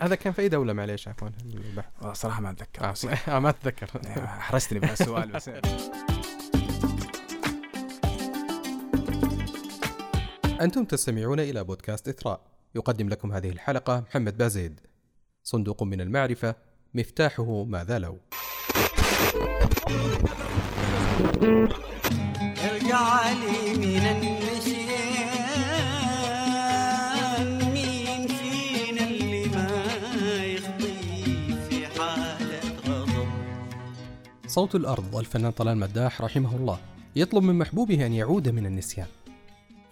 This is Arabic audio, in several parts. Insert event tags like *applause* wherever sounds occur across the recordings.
*laughs* هذا كان في أي دولة؟ معليش عفوا البحث. *laughs* والله صراحة ما أتذكر. آه, آه ما أتذكر. *laughs* احرجتني بهالسؤال بس. أنتم تستمعون إلى بودكاست إثراء. يقدم لكم هذه الحلقة محمد بازيد. صندوق من المعرفة مفتاحه ماذا لو ارجع لي من النسيان صوت الأرض الفنان طلال مداح رحمه الله يطلب من محبوبه أن يعود من النسيان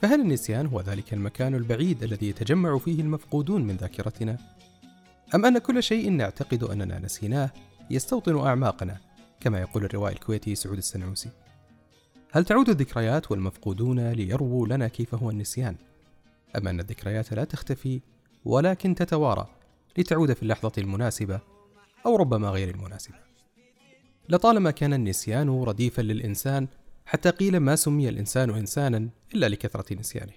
فهل النسيان هو ذلك المكان البعيد الذي يتجمع فيه المفقودون من ذاكرتنا؟ أم أن كل شيء نعتقد أننا نسيناه يستوطن أعماقنا كما يقول الروائي الكويتي سعود السنعوسي؟ هل تعود الذكريات والمفقودون ليرووا لنا كيف هو النسيان؟ أم أن الذكريات لا تختفي ولكن تتوارى لتعود في اللحظة المناسبة أو ربما غير المناسبة. لطالما كان النسيان رديفا للإنسان حتى قيل ما سمي الإنسان إنسانا إلا لكثرة نسيانه.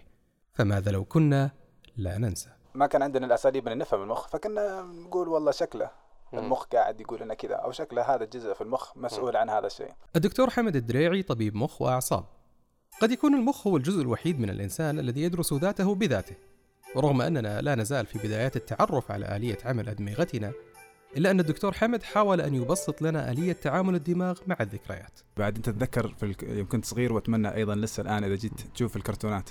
فماذا لو كنا لا ننسى؟ ما كان عندنا الأساليب إن نفهم المخ فكنا نقول والله شكله المخ قاعد يقول لنا كذا أو شكله هذا الجزء في المخ مسؤول عن هذا الشيء. الدكتور حمد الدريعي طبيب مخ وأعصاب. قد يكون المخ هو الجزء الوحيد من الإنسان الذي يدرس ذاته بذاته. ورغم أننا لا نزال في بدايات التعرف على آلية عمل أدمغتنا إلا أن الدكتور حمد حاول أن يبسط لنا آلية تعامل الدماغ مع الذكريات. بعد أنت تتذكر في الك... يوم كنت صغير وأتمنى أيضا لسه الآن إذا جيت تشوف الكرتونات.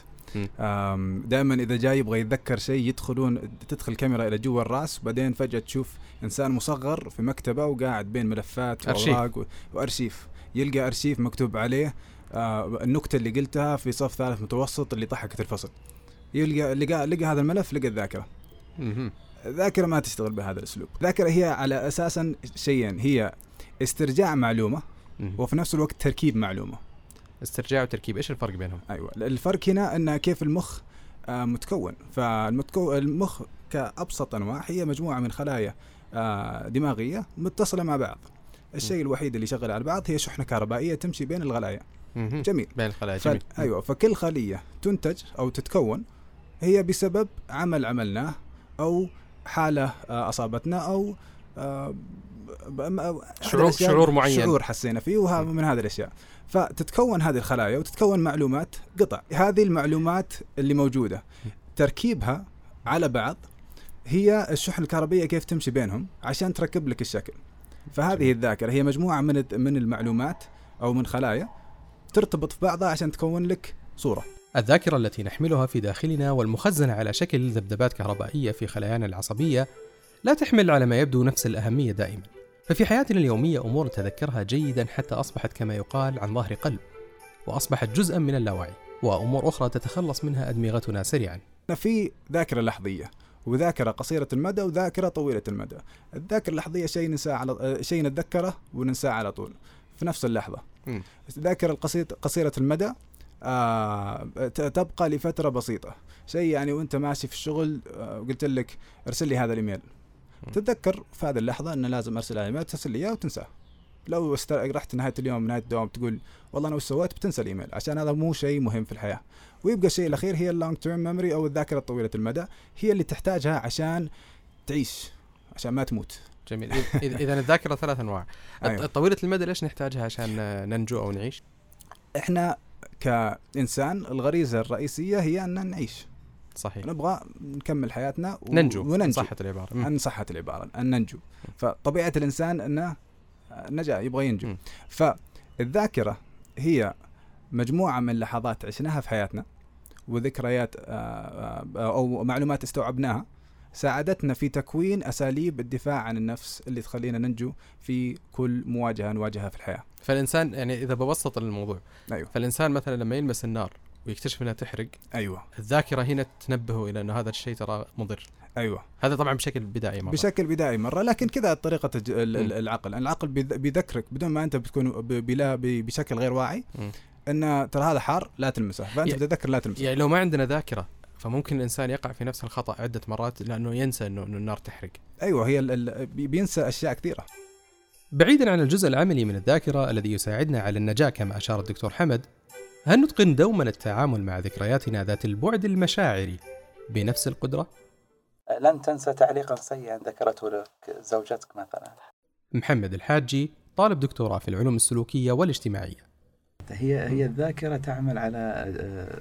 دائما إذا جاي يبغى يتذكر شيء يدخلون تدخل الكاميرا إلى جوا الرأس وبعدين فجأة تشوف إنسان مصغر في مكتبة وقاعد بين ملفات وأوراق وأرشيف. يلقى أرشيف مكتوب عليه آه النكتة اللي قلتها في صف ثالث متوسط اللي ضحكت الفصل. يلقى لقى لقى هذا الملف لقى الذاكرة. الذاكره ما تشتغل بهذا الأسلوب. الذاكره هي على أساسا شيئين هي استرجاع معلومة وفي نفس الوقت تركيب معلومة. استرجاع وتركيب إيش الفرق بينهم؟ أيوه الفرق هنا إن كيف المخ آه، متكون. فالمتكون المخ كأبسط أنواع هي مجموعة من خلايا آه، دماغية متصلة مع بعض. الشيء الوحيد اللي يشغل على بعض هي شحنة كهربائية تمشي بين الخلايا جميل. بين الخلايا جميل. أيوه فكل خلية تنتج أو تتكون هي بسبب عمل عملناه أو حالة آه، أصابتنا أو شعور شعور معين. شعور حسينا فيه وها من هذه الأشياء. فتتكون هذه الخلايا وتتكون معلومات قطع. هذه المعلومات اللي موجودة. تركيبها على بعض هي الشحنه الكهربائية كيف تمشي بينهم عشان تركب لك الشكل. فهذه الذاكرة هي مجموعة من من المعلومات أو من خلايا ترتبط في بعضها عشان تكون لك صورة. الذاكرة التي نحملها في داخلنا والمخزنة على شكل ذبذبات كهربائية في خلايانا العصبية لا تحمل على ما يبدو نفس الأهمية دائما. ففي حياتنا اليومية أمور نتذكرها جيدا حتى أصبحت كما يقال عن ظهر قلب وأصبحت جزءا من اللاوعي وأمور أخرى تتخلص منها أدمغتنا سريعا. في ذاكرة لحظية وذاكرة قصيرة المدى وذاكرة طويلة المدى. الذاكرة اللحظية شيء ننساه على شيء نتذكره وننساه على طول في نفس اللحظة. الذاكرة قصيرة المدى آه تبقى لفترة بسيطة. شيء يعني وأنت ماشي في الشغل آه قلت لك ارسل لي هذا الإيميل. تتذكر في هذه اللحظة انه لازم أرسل ايميل ترسل لي إياه وتنساه. لو رحت نهاية اليوم نهاية الدوام تقول والله أنا وش سويت؟ بتنسى الإيميل عشان هذا مو شيء مهم في الحياة. ويبقى الشيء الأخير هي ال long term memory أو الذاكرة الطويلة المدى هي اللي تحتاجها عشان تعيش عشان ما تموت. جميل. إذا الذاكرة ثلاث أنواع. أيوه. طويله المدى ليش نحتاجها عشان ننجو أو نعيش؟ إحنا كإنسان الغريزة الرئيسية هي أن نعيش. صحيح. نبغى نكمل حياتنا و... ننجو وننجو. صحة العبارة. أن صحة العبارة أن ننجو. فطبيعة الإنسان أنه نجا يبغى ينجو. م. فالذاكرة هي مجموعة من لحظات عشناها في حياتنا وذكريات آه، آه، أو معلومات استوعبناها ساعدتنا في تكوين أساليب الدفاع عن النفس اللي تخلينا ننجو في كل مواجهة نواجهها في الحياة. فالإنسان يعني إذا ببسط الموضوع أيوه. فالإنسان مثلا لما يلمس النار ويكتشف إنها تحرق أيوه. الذاكرة هنا تنبهه إلى إنه هذا الشيء ترى مضر. أيوه. هذا طبعا بشكل بدائي مرة. بشكل بدائي مرة لكن كذا طريقة العقل. العقل بيذكرك بدون ما أنت بتكون بلا بشكل غير واعي إن ترى هذا حار لا تلمسه. فأنت بتتذكر لا تلمسه. يعني لو ما عندنا ذاكرة فممكن الإنسان يقع في نفس الخطأ عدة مرات لأنه ينسى انه النار تحرق. أيوه هي بينسى أشياء كثيرة. بعيدا عن الجزء العملي من الذاكرة الذي يساعدنا على النجاة كما أشار الدكتور حمد هل نتقن دوما التعامل مع ذكرياتنا ذات البعد المشاعري بنفس القدرة؟ لن تنسى تعليقا سيئا ذكرته لك زوجتك مثلا. محمد الحاجي طالب دكتوراه في العلوم السلوكية والإجتماعية. هي هي الذاكرة تعمل على آه،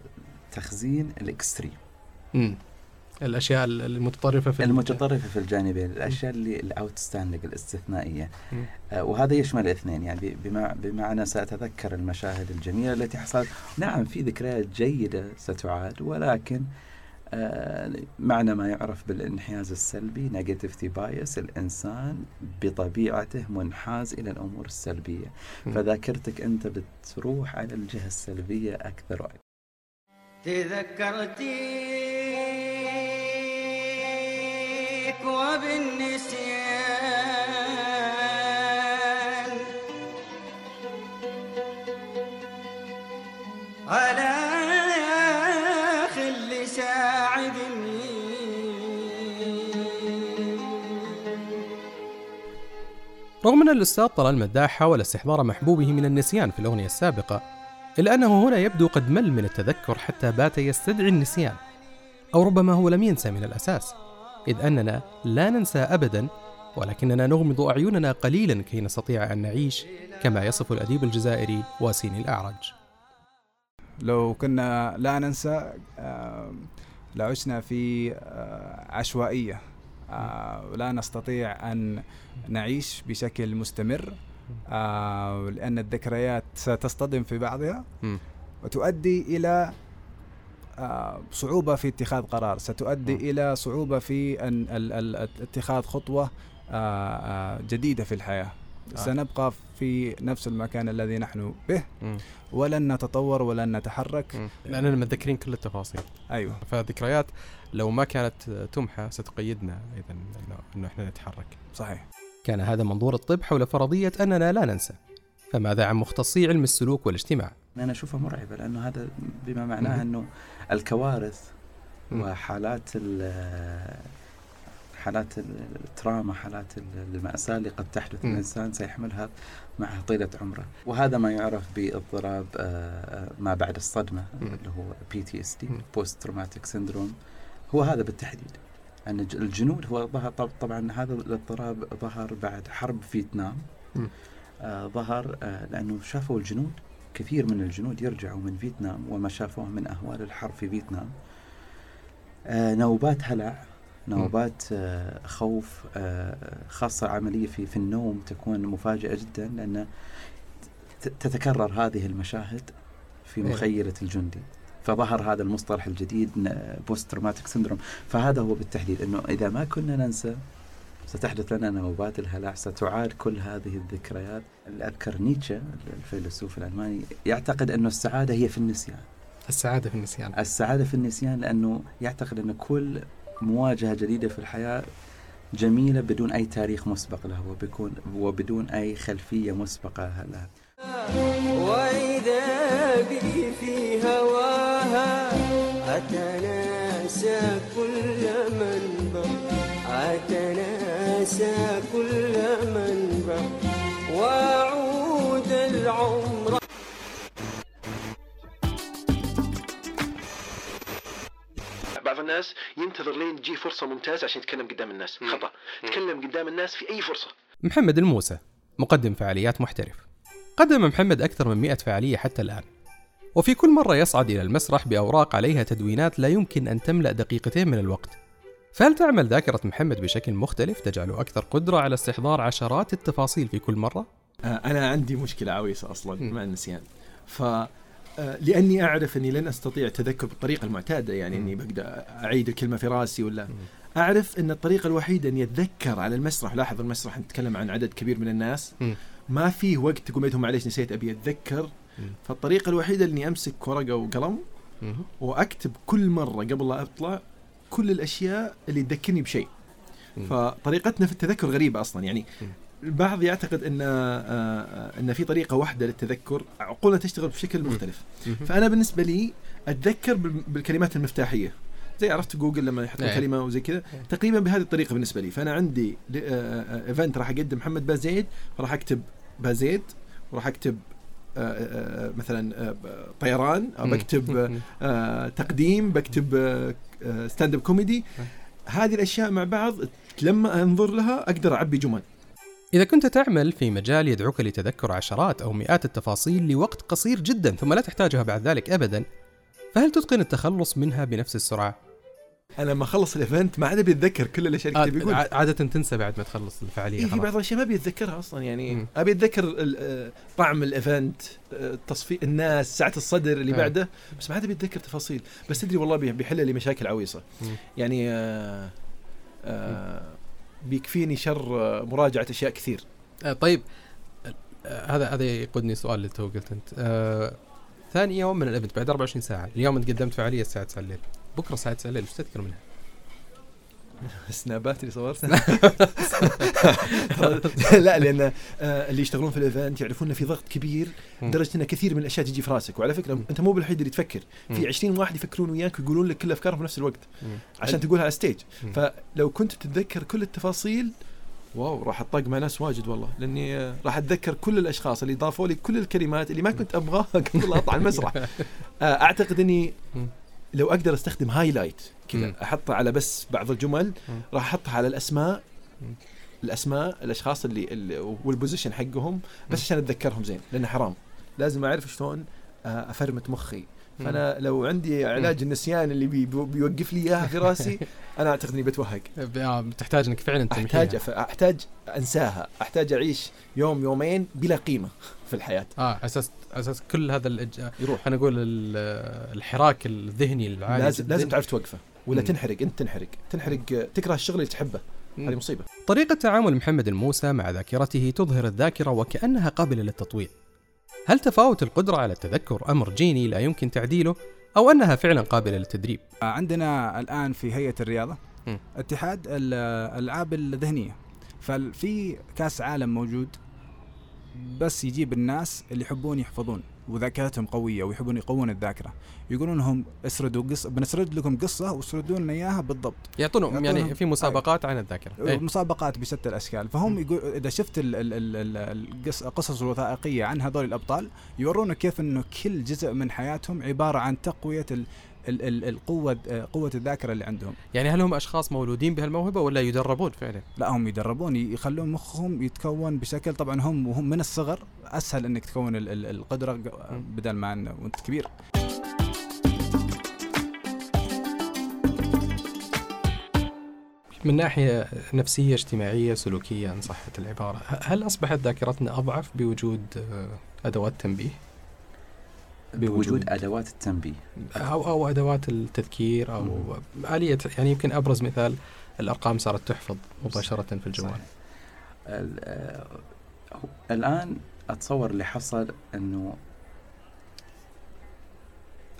تخزين ال extreme. امم الأشياء المتطرفة في المتطرفة في الجانبين الأشياء اللي ال outstanding الاستثنائية. آه وهذا يشمل الاثنين يعني بمع بمعنى سأتذكر المشاهد الجميلة التي حصلت. نعم في ذكريات جيدة ستعاد ولكن آه معنى ما يعرف بالانحياز السلبي negativity bias الإنسان بطبيعته منحاز إلى الأمور السلبية. فذاكرتك أنت بتروح على الجهة السلبية أكثر وأكثر. تذكرتيك وبالنسيان. على خل ساعدني رغم أن الأستاذ طلال مداح حاول استحضار محبوبه من النسيان في الأغنية السابقة إلا أنه هنا يبدو قد مل من التذكر حتى بات يستدعي النسيان أو ربما هو لم ينسى من الأساس. إذ أننا لا ننسى أبدا ولكننا نغمض أعيننا قليلا كي نستطيع أن نعيش كما يصف الأديب الجزائري واسين الأعرج. لو كنا لا ننسى لعشنا في آه، عشوائية آه، ولا نستطيع أن نعيش بشكل مستمر آه لأن الذكريات ستصطدم في بعضها وتؤدي إلى آه صعوبة في اتخاذ قرار. ستؤدي م. إلى صعوبة في أن ال ال اتخاذ خطوة آه آه جديدة في الحياة. آه. سنبقى في نفس المكان الذي نحن به. م. ولن نتطور ولن نتحرك. لأننا متذكرين كل التفاصيل. أيوه. فالذكريات لو ما كانت تمحى ستقيدنا إذا أنه إحنا نتحرك. صحيح. كان هذا منظور الطب حول فرضية أننا لا ننسى. فماذا عن مختصي علم السلوك والاجتماع؟ أنا أشوفها مرعبة لأنه هذا بما معناه أنه الكوارث وحالات حالات ال trauma حالات المأساة اللي قد تحدث الإنسان سيحملها معه طيلة عمره. وهذا ما يعرف باضطراب آه، ما بعد الصدمة اللي هو PTSD post traumatic syndrome هو هذا بالتحديد. أن الجنود هو ظهر طبعا هذا الاضطراب ظهر بعد حرب فيتنام. آه ظهر آه لأنه شافوا الجنود كثير من الجنود يرجعوا من فيتنام وما شافوه من أهوال الحرب في فيتنام. آه نوبات هلع نوبات آه خوف آه خاصة عملية في في النوم تكون مفاجئة جدا لأن تتكرر هذه المشاهد في إيه. مخيلة الجندي. فظهر هذا المصطلح الجديد post traumatic syndrome فهذا هو بالتحديد إنه إذا ما كنا ننسى ستحدث لنا نوبات الهلع ستعاد كل هذه الذكريات. اذكر نيتشه الفيلسوف الألماني يعتقد انه السعادة هي في النسيان. السعادة في النسيان. السعادة في النسيان لأنه يعتقد أن كل مواجهة جديدة في الحياة جميلة بدون أي تاريخ مسبق له وبيكون وبدون أي خلفية مسبقة لها. وإذا بي في هواها أتناسى كل من أتناسى كل من وأعود العمر. بعض الناس ينتظر لين تجي فرصة ممتازة عشان يتكلم قدام الناس. خطأ. تكلم قدام الناس في أي فرصة. محمد الموسى مقدم فعاليات محترف. قدم محمد أكثر من 100 فعالية حتى الآن. وفي كل مرة يصعد إلى المسرح بأوراق عليها تدوينات لا يمكن أن تملأ دقيقتين من الوقت. فهل تعمل ذاكرة محمد بشكل مختلف تجعله أكثر قدرة على استحضار عشرات التفاصيل في كل مرة؟ آه، أنا عندي مشكلة عويصة أصلا مع النسيان. ف آه، لأني أعرف أني لن أستطيع التذكر بالطريقة المعتادة يعني أني بقدر أعيد الكلمة في رأسي ولا. أعرف أن الطريقة الوحيدة اني اتذكر على المسرح لاحظ المسرح نتكلم عن عدد كبير من الناس. ما في وقت تقول لهم معليش نسيت أبي أتذكر. فالطريقة الوحيدة إني أمسك ورقة وقلم وأكتب كل مرة قبل لا أطلع كل الأشياء اللي تذكرني بشيء. فطريقتنا في التذكر غريبة أصلا. يعني البعض يعتقد إن آه، إن في طريقة واحدة للتذكر عقولنا تشتغل بشكل مختلف. فأنا بالنسبة لي أتذكر بالكلمات المفتاحية. زي عرفت جوجل لما يحط إيه. كلمة وزي كذا؟ تقريبا بهذه الطريقة بالنسبة لي. فأنا عندي event راح أقدم محمد بازيد فراح أكتب بازيد وراح أكتب مثلا طيران بكتب تقديم بكتب stand up comedy هذه الأشياء مع بعض لما أنظر لها أقدر أعبي جمل إذا كنت تعمل في مجال يدعوك لتذكر عشرات أو مئات التفاصيل لوقت قصير جدا ثم لا تحتاجها بعد ذلك أبدا فهل تتقن التخلص منها بنفس السرعة؟ أنا لما أخلص ال event ما عاد أبي أتذكر كل اللي بقول آه، عادة تنسى بعد ما تخلص الفعالية إيه في. بعض الأشياء ما أبي أتذكرها أصلا يعني مم. أبي أتذكر آه، طعم ال event آه، تصفيق الناس سعه الصدر اللي آه. بعده بس ما عاد أبي أتذكر تفاصيل بس تدري والله بي- بيحل لي مشاكل عويصة مم. يعني آه آه بيكفيني شر آه، مراجعة أشياء كثير آه، طيب آه، هذا هذا يقودني سؤال اللي تو قلت أنت آه ثاني يوم من ال event بعد 24 ساعة اليوم أنت قدمت فعالية الساعة 9 الليل بكرة الساعة 9 الليل إيش تذكر منها؟ *laughs* السنابات اللي صورتها *laughs* لا لأن آه، اللي يشتغلون في ال event يعرفون انه في ضغط كبير. لدرجة إن كثير من الأشياء تجي في راسك وعلى فكرة. أنت مو بالوحيد اللي تفكر في مم. 20 واحد يفكرون وياك ويقولون لك كل أفكارهم في نفس الوقت. عشان تقولها على stage. فلو كنت تتذكر كل التفاصيل wow راح اطق مع ناس واجد والله لأني آه، راح أتذكر كل الأشخاص اللي ضافوا لي كل الكلمات اللي ما كنت أبغاها *laughs* قبل لا أطلع المسرح آه، أعتقد إني. لو أقدر أستخدم highlight كذا. أحطه على بس بعض الجمل. راح أحطها على الأسماء. الأسماء الأشخاص اللي, اللي وال position حقهم بس عشان أتذكرهم زين لأنه حرام لازم أعرف شلون آه، أ format مخي فأنا لو عندي علاج النسيان اللي بي بي- بيوقف لي إياها في *laughs* رأسي أنا أعتقد إني بتوهق. آه، تحتاج إنك فعلا أحتاج تمحيها أف- أحتاج أنساها. أحتاج أعيش يوم يومين بلا قيمة في الحياة. آه أساس أساس كل هذا الإج... يروح. نقول ال- الحراك الذهني العالي لازم جداً. لازم تعرف توقفه ولا. تنحرق أنت تنحرق. تنحرق تكره الشغل اللي تحبه. هذه مصيبة. طريقة تعامل محمد الموسى مع ذاكرته تظهر الذاكرة وكأنها قابلة للتطوير. هل تفاوت القدرة على التذكر أمر جيني لا يمكن تعديله أو أنها فعلا قابلة للتدريب؟ آه، عندنا الآن في هيئة الرياضة مم. اتحاد ال- الألعاب الذهنية ففي كأس عالم موجود بس يجيب الناس اللي يحبون يحفظون وذاكرتهم قوية ويحبون يقوون الذاكرة يقولون لهم اسردوا قصه بنسرد لكم قصة واسردوا لنا إياها بالضبط يعطونهم يعني في مسابقات عن الذاكرة. إيه. مسابقات بشتى الأشكال فهم. يقول إذا شفت ال- ال- ال- ال- القص- القصص الوثائقية عن هذول الأبطال يورونا كيف إنه كل جزء من حياتهم عبارة عن تقوية ال ال ال القوة قوة الذاكرة اللي عندهم يعني هل هم أشخاص مولودين بهالموهبة ولا يدربون فعلا؟ لا هم يدربون يخلون مخهم يتكون بشكل طبعا هم وهم من الصغر أسهل إنك تكون ال- ال- القدرة. بدل ما وأنت كبير من ناحية نفسية اجتماعية سلوكية إن صحت العبارة هل أصبحت ذاكرتنا أضعف بوجود آه، أدوات تنبيه بوجود- بوجود أدوات التنبيه. أو أو أدوات التذكير أو آلية يعني يمكن أبرز مثال الأرقام صارت تحفظ مباشرة في الجوال. آه، الآن أتصور اللي حصل إنه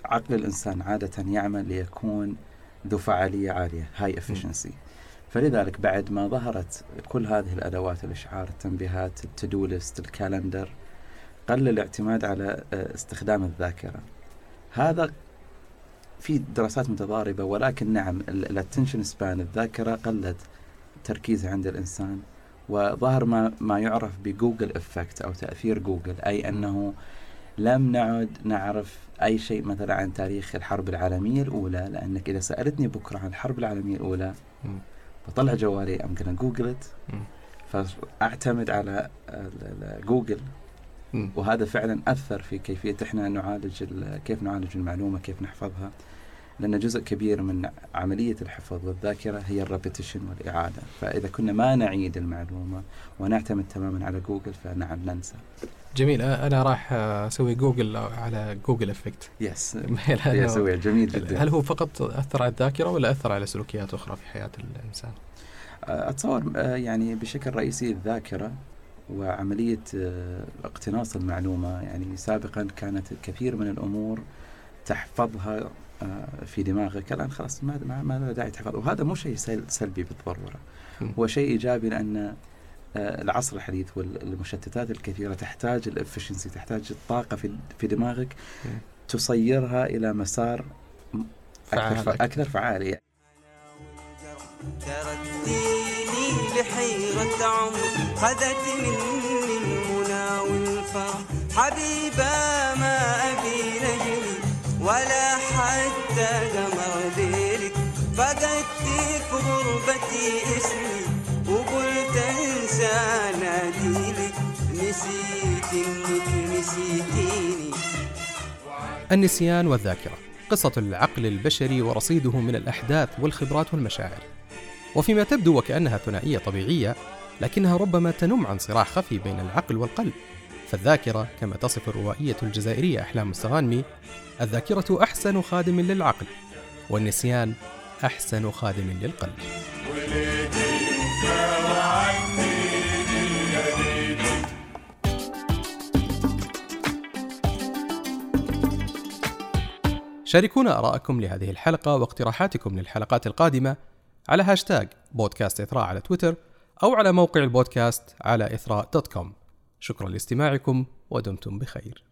عقل الإنسان عادة يعمل ليكون ذو فعالية عالية high efficiency فلذلك بعد ما ظهرت كل هذه الأدوات الأشعار التنبيهات ال to-do list ال calendar قل الاعتماد على آه، استخدام الذاكرة هذا في دراسات متضاربة ولكن نعم ال attention span الذاكرة قلت تركيزها عند الإنسان وظهر ما ما يعرف ب Google effect أو تأثير جوجل أي أنه لم نعد نعرف أي شيء مثلا عن تاريخ الحرب العالمية الأولى لأنك إذا سألتني بكرة عن الحرب العالمية الأولى مم. بطلع جوالي I'm gonna Google مم. فأعتمد على ال- جوجل. وهذا فعلا أثر في كيفية إحنا نعالج ال- كيف نعالج المعلومة كيف نحفظها. لأن جزء كبير من عملية الحفظ والذاكرة هي ال repetition والإعادة. فإذا كنا ما نعيد المعلومة ونعتمد تماما على جوجل فنعم ننسى. جميل. أنا راح أسوي جوجل على Google effect. *laughs* yes هو جميل جدا. هل هو فقط أثر على الذاكرة ولا أثر على سلوكيات أخرى في حياة الإنسان؟ أتصور يعني بشكل رئيسي الذاكرة وعملية آه، اقتناص المعلومة. يعني سابقا كانت كثير من الأمور تحفظها آه، في دماغك. الآن خلاص ما ما, ما له داعي تحفظ. وهذا مو شيء سل- سلبي بالضرورة. مم. هو شيء إيجابي لأن آه، العصر الحديث والمشتتات الكثيرة تحتاج الافشنسي تحتاج الطاقة في في دماغك. تصيرها إلى مسار أكثر فعال. ف- أكثر تركتيني لحيرة عمر خذت مني المنى والفرح حبيبة ما أبي نجم ولا حتى قمر ليلك فقدت في غربة لي إسمي وقلت انسى ناديلك. نسيت إنك نسيتيني. النسيان والذاكرة. قصة العقل البشري ورصيده من الأحداث والخبرات والمشاعر. وفيما تبدو وكأنها ثنائية طبيعية لكنها ربما تنم عن صراع خفي بين العقل والقلب. فالذاكرة كما تصف الروائية الجزائرية أحلام السغانمي الذاكرة أحسن خادم للعقل والنسيان أحسن خادم للقلب. شاركونا آراءكم لهذه الحلقة واقتراحاتكم للحلقات القادمة. على هاشتاج بودكاست إثراء على تويتر أو على موقع البودكاست على إثراء dot com. شكرا لاستماعكم ودمتم بخير.